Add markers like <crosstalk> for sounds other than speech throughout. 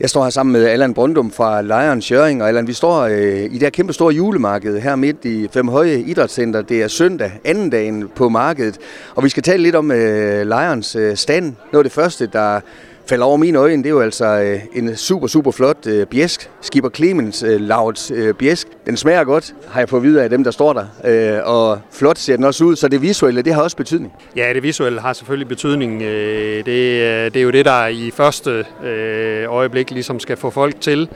Jeg står her sammen med Allan Brundum fra Lejrens Jøring, og Allan, vi står øh, i det her kæmpe store julemarked her midt i Femhøje Idrætscenter. Det er søndag, anden dagen på markedet, og vi skal tale lidt om øh, Lejrens øh, stand. Noget af det første, der falder over mine øjne, det er jo altså øh, en super, super flot øh, bjæsk. Skipper Clemens øh, Lauts øh, bjæsk. Den smager godt, har jeg fået videre af dem, der står der. Øh, og flot ser den også ud, så det visuelle, det har også betydning. Ja, det visuelle har selvfølgelig betydning. Øh, det, øh, det er jo det, der i første øh, øjeblik ligesom skal få folk til.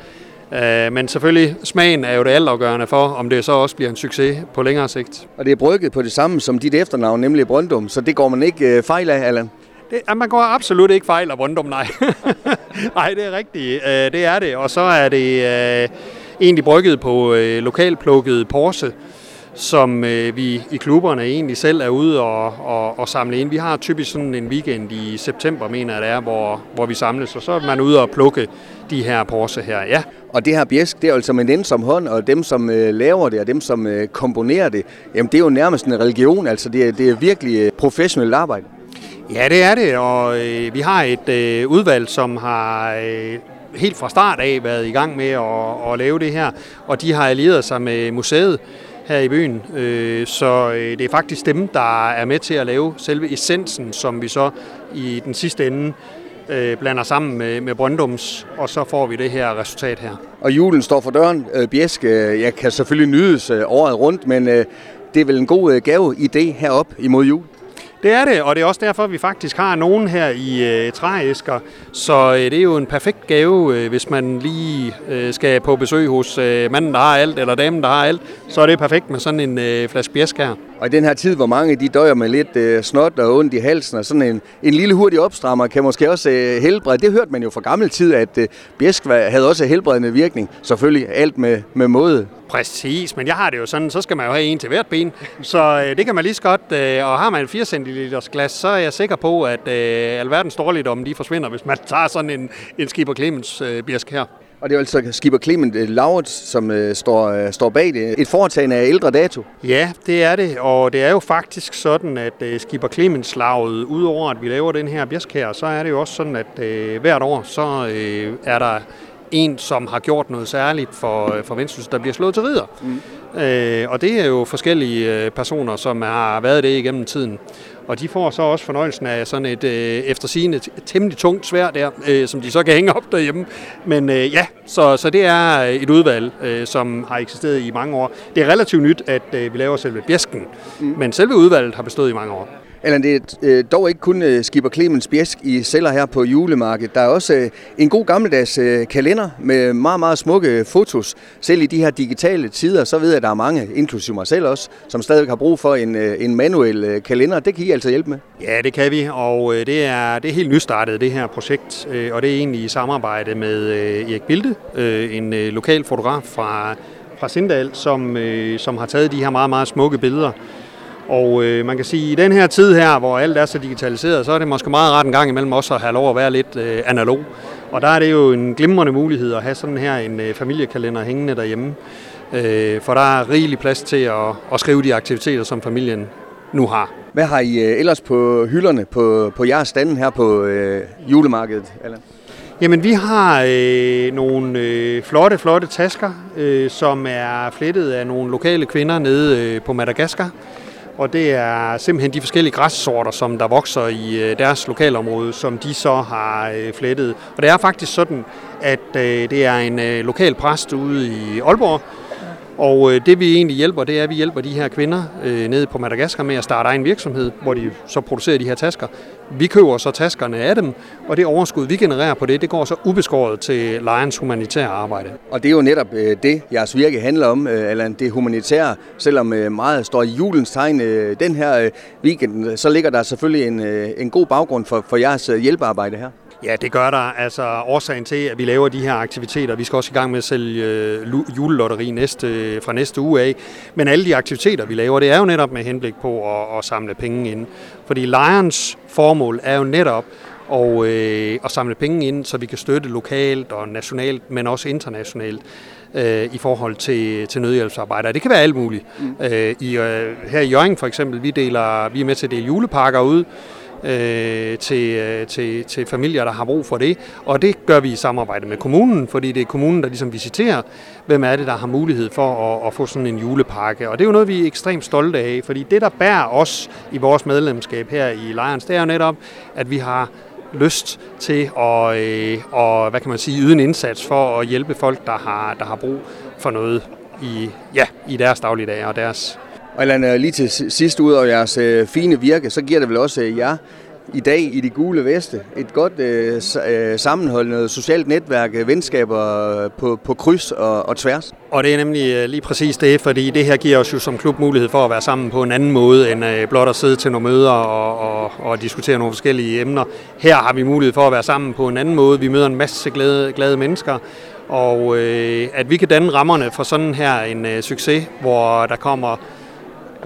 Øh, men selvfølgelig, smagen er jo det altafgørende for, om det så også bliver en succes på længere sigt. Og det er brygget på det samme som dit efternavn, nemlig Brøndum, så det går man ikke fejl af, Allan. Det, at man går absolut ikke fejl af Brøndum, nej. <laughs> nej, det er rigtigt. Øh, det er det. Og så er det øh, egentlig brygget på øh, lokalplukket Porsche, som øh, vi i klubberne egentlig selv er ude og, og, og samle ind. Vi har typisk sådan en weekend i september, mener jeg det er, hvor, hvor vi samles, og så er man ude og plukke de her Porsche her, ja. Og det her bjæsk, det er altså med den som hånd, og dem som øh, laver det, og dem som øh, komponerer det, jamen det er jo nærmest en religion, altså det er, det er virkelig øh, professionelt arbejde. Ja, det er det, og øh, vi har et øh, udvalg, som har øh, helt fra start af været i gang med at, at lave det her, og de har allieret sig med museet her i byen, øh, så øh, det er faktisk dem, der er med til at lave selve essensen, som vi så i den sidste ende øh, blander sammen med, med Brøndums, og så får vi det her resultat her. Og julen står for døren. Øh, Bjæsk, øh, jeg kan selvfølgelig nydes øh, året rundt, men øh, det er vel en god øh, gave idé herop imod jul? Det er det, og det er også derfor, at vi faktisk har nogen her i øh, trææsker. Så øh, det er jo en perfekt gave, øh, hvis man lige øh, skal på besøg hos øh, manden, der har alt, eller damen, der har alt. Så er det perfekt med sådan en øh, flaske bjæsk her. Og i den her tid, hvor mange de døjer med lidt øh, snot og ondt i halsen, og sådan en, en lille hurtig opstrammer kan måske også øh, helbrede. Det hørte man jo fra gammel tid, at øh, bjæsk havde også helbredende virkning. Selvfølgelig alt med, med måde. Præcis, men jeg har det jo sådan, så skal man jo have en til hvert ben. Så øh, det kan man lige så godt, øh, og har man en 4 cm glas, så er jeg sikker på, at øh, alverdens dårligdomme de forsvinder, hvis man tager sådan en, en Skipper Clemens øh, bjæsk her. Og det er altså Skipper Clement øh, Lauret, som øh, står, øh, står bag det. Et foretagende af ældre dato. Ja, det er det. Og det er jo faktisk sådan, at øh, Skipper Clemens lavet, udover at vi laver den her bjæsk her, så er det jo også sådan, at øh, hvert år, så øh, er der en, som har gjort noget særligt for, øh, for Vendsyssel, der bliver slået til ridder. Mm. Øh, og det er jo forskellige øh, personer, som har været det igennem tiden. Og de får så også fornøjelsen af sådan et øh, eftersigende temmelig tungt svær der, øh, som de så kan hænge op derhjemme. Men øh, ja, så, så det er et udvalg, øh, som har eksisteret i mange år. Det er relativt nyt, at øh, vi laver selve bjæsken, mm. men selve udvalget har bestået i mange år. Eller det er øh, dog ikke kun øh, Skipper Clemens Bjesk, I sælger her på julemarkedet. Der er også øh, en god gammeldags kalender med meget, meget smukke fotos. Selv i de her digitale tider, så ved jeg, at der er mange, inklusive mig selv også, som stadig har brug for en, en manuel kalender. Det kan I altså hjælpe med. Ja, det kan vi, og det, er, det er helt nystartet, det her projekt. Og det er egentlig i samarbejde med Erik Bilde, en lokal fotograf fra, fra Sindal, som, som har taget de her meget, meget smukke billeder og øh, man kan sige, at i den her tid her, hvor alt er så digitaliseret, så er det måske meget ret en gang imellem også at have lov at være lidt øh, analog. Og der er det jo en glimrende mulighed at have sådan her en øh, familiekalender hængende derhjemme. Øh, for der er rigelig plads til at, at skrive de aktiviteter, som familien nu har. Hvad har I øh, ellers på hylderne på, på jeres standen her på øh, julemarkedet, Allan? Jamen, vi har øh, nogle øh, flotte, flotte tasker, øh, som er flettet af nogle lokale kvinder nede øh, på Madagaskar og det er simpelthen de forskellige græssorter, som der vokser i øh, deres lokalområde, som de så har øh, flettet. Og det er faktisk sådan, at øh, det er en lokal præst ude i Aalborg, og øh, det vi egentlig hjælper, det er, at vi hjælper de her kvinder øh, nede på Madagaskar med at starte egen virksomhed, hvor de så producerer de her tasker. Vi køber så taskerne af dem, og det overskud, vi genererer på det, det går så ubeskåret til Lions humanitære arbejde. Og det er jo netop øh, det, jeres virke handler om, øh, eller det humanitære. Selvom øh, meget står i julens tegn øh, den her øh, weekend, så ligger der selvfølgelig en, øh, en god baggrund for, for jeres øh, hjælpearbejde her. Ja, det gør der. Altså årsagen til, at vi laver de her aktiviteter. Vi skal også i gang med at sælge øh, julelotteri næste, fra næste uge af. Men alle de aktiviteter, vi laver, det er jo netop med henblik på at, at samle penge ind. Fordi Lions formål er jo netop at, øh, at samle penge ind, så vi kan støtte lokalt og nationalt, men også internationalt øh, i forhold til, til nødhjælpsarbejder. Det kan være alt muligt. Mm. Øh, i, øh, her i Jørgen for eksempel, vi, deler, vi er med til at dele julepakker ud, øh, til, øh, til, til familier, der har brug for det. Og det gør vi i samarbejde med kommunen, fordi det er kommunen, der ligesom visiterer, hvem er det, der har mulighed for at, at få sådan en julepakke. Og det er jo noget, vi er ekstremt stolte af, fordi det, der bærer os i vores medlemskab her i Lions, det er jo netop, at vi har lyst til at, øh, og, hvad kan man sige, yde en indsats for at hjælpe folk, der har, der har brug for noget i, ja, i deres dagligdag og deres og eller øh, lige til sidst ud af jeres øh, fine virke, så giver det vel også øh, jer i dag i de gule veste. Et godt øh, øh sammenholdende socialt netværk, øh, venskaber øh, på, på kryds og, og tværs. Og det er nemlig lige præcis det, fordi det her giver os jo som klub mulighed for at være sammen på en anden måde, end øh, blot at sidde til nogle møder og, og, og diskutere nogle forskellige emner. Her har vi mulighed for at være sammen på en anden måde. Vi møder en masse glade, glade mennesker, og øh, at vi kan danne rammerne for sådan her en øh, succes, hvor der kommer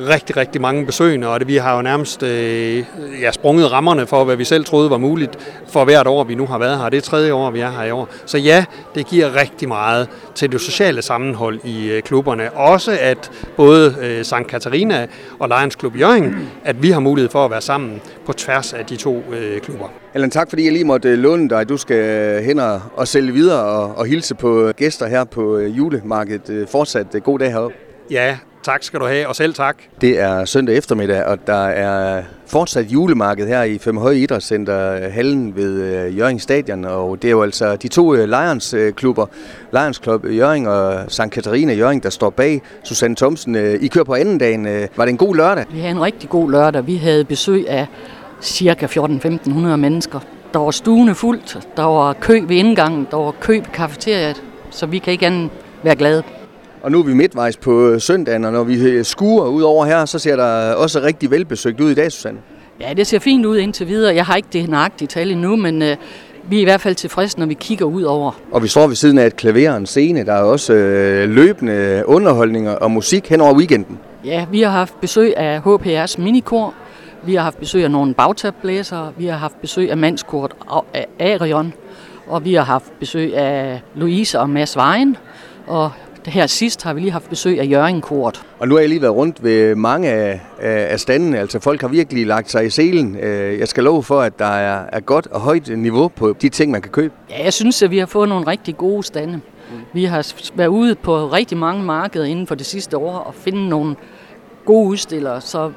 rigtig, rigtig mange besøgende, og det, vi har jo nærmest øh, ja, sprunget rammerne for, hvad vi selv troede var muligt for hvert år, vi nu har været her. Det er tredje år, vi er her i år. Så ja, det giver rigtig meget til det sociale sammenhold i øh, klubberne. Også at både øh, St. Katarina og Lions Klub Jørgen, at vi har mulighed for at være sammen på tværs af de to øh, klubber. Allan, tak fordi jeg lige måtte øh, låne dig. Du skal hen og sælge videre og, og hilse på gæster her på øh, julemarkedet. Fortsat god dag heroppe. Ja, Tak skal du have, og selv tak. Det er søndag eftermiddag, og der er fortsat julemarked her i Femhøje Idrætscenter Hallen ved øh, Jørgen Stadion, og det er jo altså de to øh, Lions-klubber, Lions Club Jørgen og St. Katarina Jørgen, der står bag Susanne Thomsen. Øh, I kører på anden dagen. Var det en god lørdag? Vi havde en rigtig god lørdag. Vi havde besøg af cirka 14-1500 mennesker. Der var stuene fuldt, der var kø ved indgangen, der var kø på kafeteriet, så vi kan ikke andet være glade. Og nu er vi midtvejs på søndagen, og når vi skuer ud over her, så ser der også rigtig velbesøgt ud i dag, Susanne. Ja, det ser fint ud indtil videre. Jeg har ikke det nøjagtige tal endnu, men øh, vi er i hvert fald tilfredse, når vi kigger ud over. Og vi står ved siden af et klaver og en scene. Der er også øh, løbende underholdninger og musik hen over weekenden. Ja, vi har haft besøg af HPR's minikor. Vi har haft besøg af nogle bagtabblæsere. Vi har haft besøg af mandskort Arion. Og vi har haft besøg af Louise og Mads Vejen. Og her sidst har vi lige haft besøg af Jørgen Kort. Og nu har jeg lige været rundt ved mange af, af standene. Altså folk har virkelig lagt sig i selen. Øh, jeg skal love for, at der er, er godt og højt niveau på de ting, man kan købe. Ja, jeg synes, at vi har fået nogle rigtig gode stande. Vi har været ude på rigtig mange markeder inden for det sidste år og finde nogle gode udstillere, så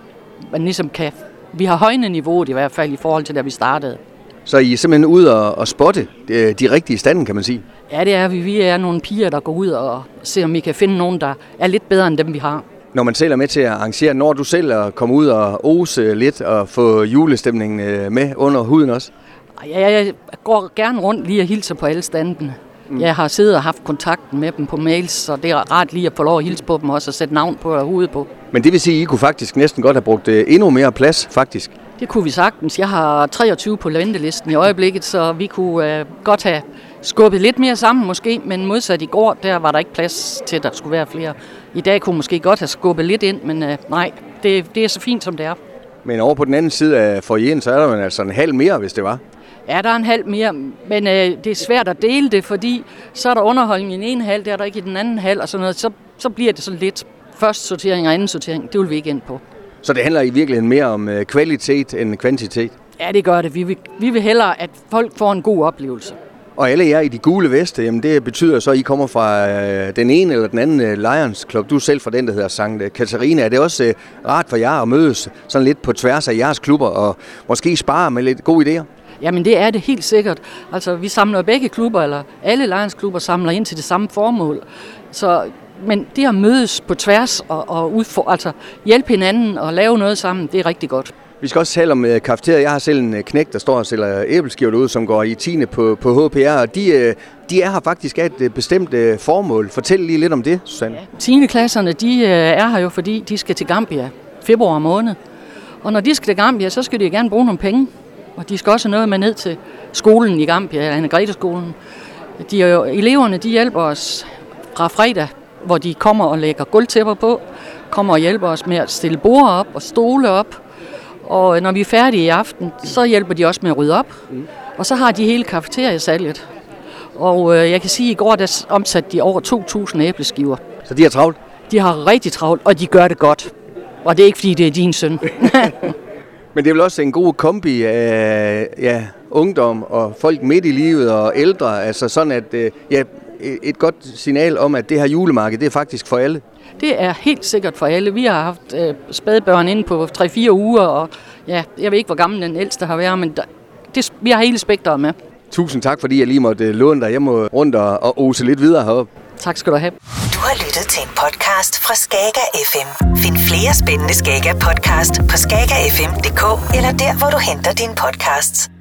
man ligesom kan... Vi har højne niveauet i hvert fald i forhold til, da vi startede. Så I er simpelthen ude og, og spotte de, de rigtige stande, kan man sige? Ja, det er vi. Vi er nogle piger, der går ud og ser, om vi kan finde nogen, der er lidt bedre end dem, vi har. Når man selv er med til at arrangere, når du selv at komme ud og ose lidt og få julestemningen øh, med under huden også? Ja, jeg går gerne rundt lige og hilser på alle standene. Mm. Jeg har siddet og haft kontakten med dem på mails, så det er rart lige at få lov at hilse på dem også og sætte navn på og hoved på. Men det vil sige, at I kunne faktisk næsten godt have brugt øh, endnu mere plads, faktisk? Det kunne vi sagtens. Jeg har 23 på ventelisten i øjeblikket, så vi kunne uh, godt have skubbet lidt mere sammen måske, men modsat i går, der var der ikke plads til, at der skulle være flere. I dag kunne måske godt have skubbet lidt ind, men uh, nej, det, det er så fint, som det er. Men over på den anden side af forjen, så er der altså en halv mere, hvis det var. Ja, der er en halv mere, men uh, det er svært at dele det, fordi så er der underholdning i den ene halv, der er der ikke i den anden halv, og sådan noget. Så, så bliver det sådan lidt først sortering og anden sortering. Det vil vi ikke ind på. Så det handler i virkeligheden mere om øh, kvalitet end kvantitet? Ja, det gør det. Vi vil, vi vil hellere, at folk får en god oplevelse. Og alle jer i de gule veste, jamen det betyder så, at I kommer fra øh, den ene eller den anden øh, Lions Club. Du er selv fra den, der hedder Sankt Katarina. Er det også øh, rart for jer at mødes sådan lidt på tværs af jeres klubber og måske spare med lidt gode idéer? Jamen det er det helt sikkert. Altså vi samler begge klubber, eller alle Lions klubber samler ind til det samme formål. Så men det at mødes på tværs og, og udfor, altså hjælpe hinanden og lave noget sammen, det er rigtig godt. Vi skal også tale om uh, kafeteriet. Jeg har selv en uh, knæk, der står og sælger æbleskiver derude, som går i 10. på, på HPR, og de, uh, de er her faktisk af et uh, bestemt uh, formål. Fortæl lige lidt om det, Susanne. Ja. 10. klasserne, de uh, er her jo, fordi de skal til Gambia februar måned. Og når de skal til Gambia, så skal de gerne bruge nogle penge. Og de skal også noget med ned til skolen i Gambia, Anne Grete skolen. De jo, eleverne de hjælper os fra fredag hvor de kommer og lægger gulvtæpper på, kommer og hjælper os med at stille bord op og stole op. Og når vi er færdige i aften, så hjælper de også med at rydde op. Og så har de hele kafeteriasalget. Og øh, jeg kan sige, at i går der omsatte de over 2.000 æbleskiver. Så de har travlt? De har rigtig travlt, og de gør det godt. Og det er ikke, fordi det er din søn. <laughs> Men det er vel også en god kombi af ja, ungdom og folk midt i livet og ældre. Altså sådan at, øh, ja, et godt signal om, at det her julemarked, det er faktisk for alle. Det er helt sikkert for alle. Vi har haft øh, spædbørn inde på 3-4 uger, og ja, jeg ved ikke, hvor gammel den ældste har været, men der, det, vi har hele spektret med. Tusind tak, fordi jeg lige måtte øh, låne dig. Jeg må rundt og, og ose lidt videre heroppe. Tak skal du have. Du har lyttet til en podcast fra Skager FM. Find flere spændende Skager podcast på skagerfm.dk eller der, hvor du henter dine podcasts.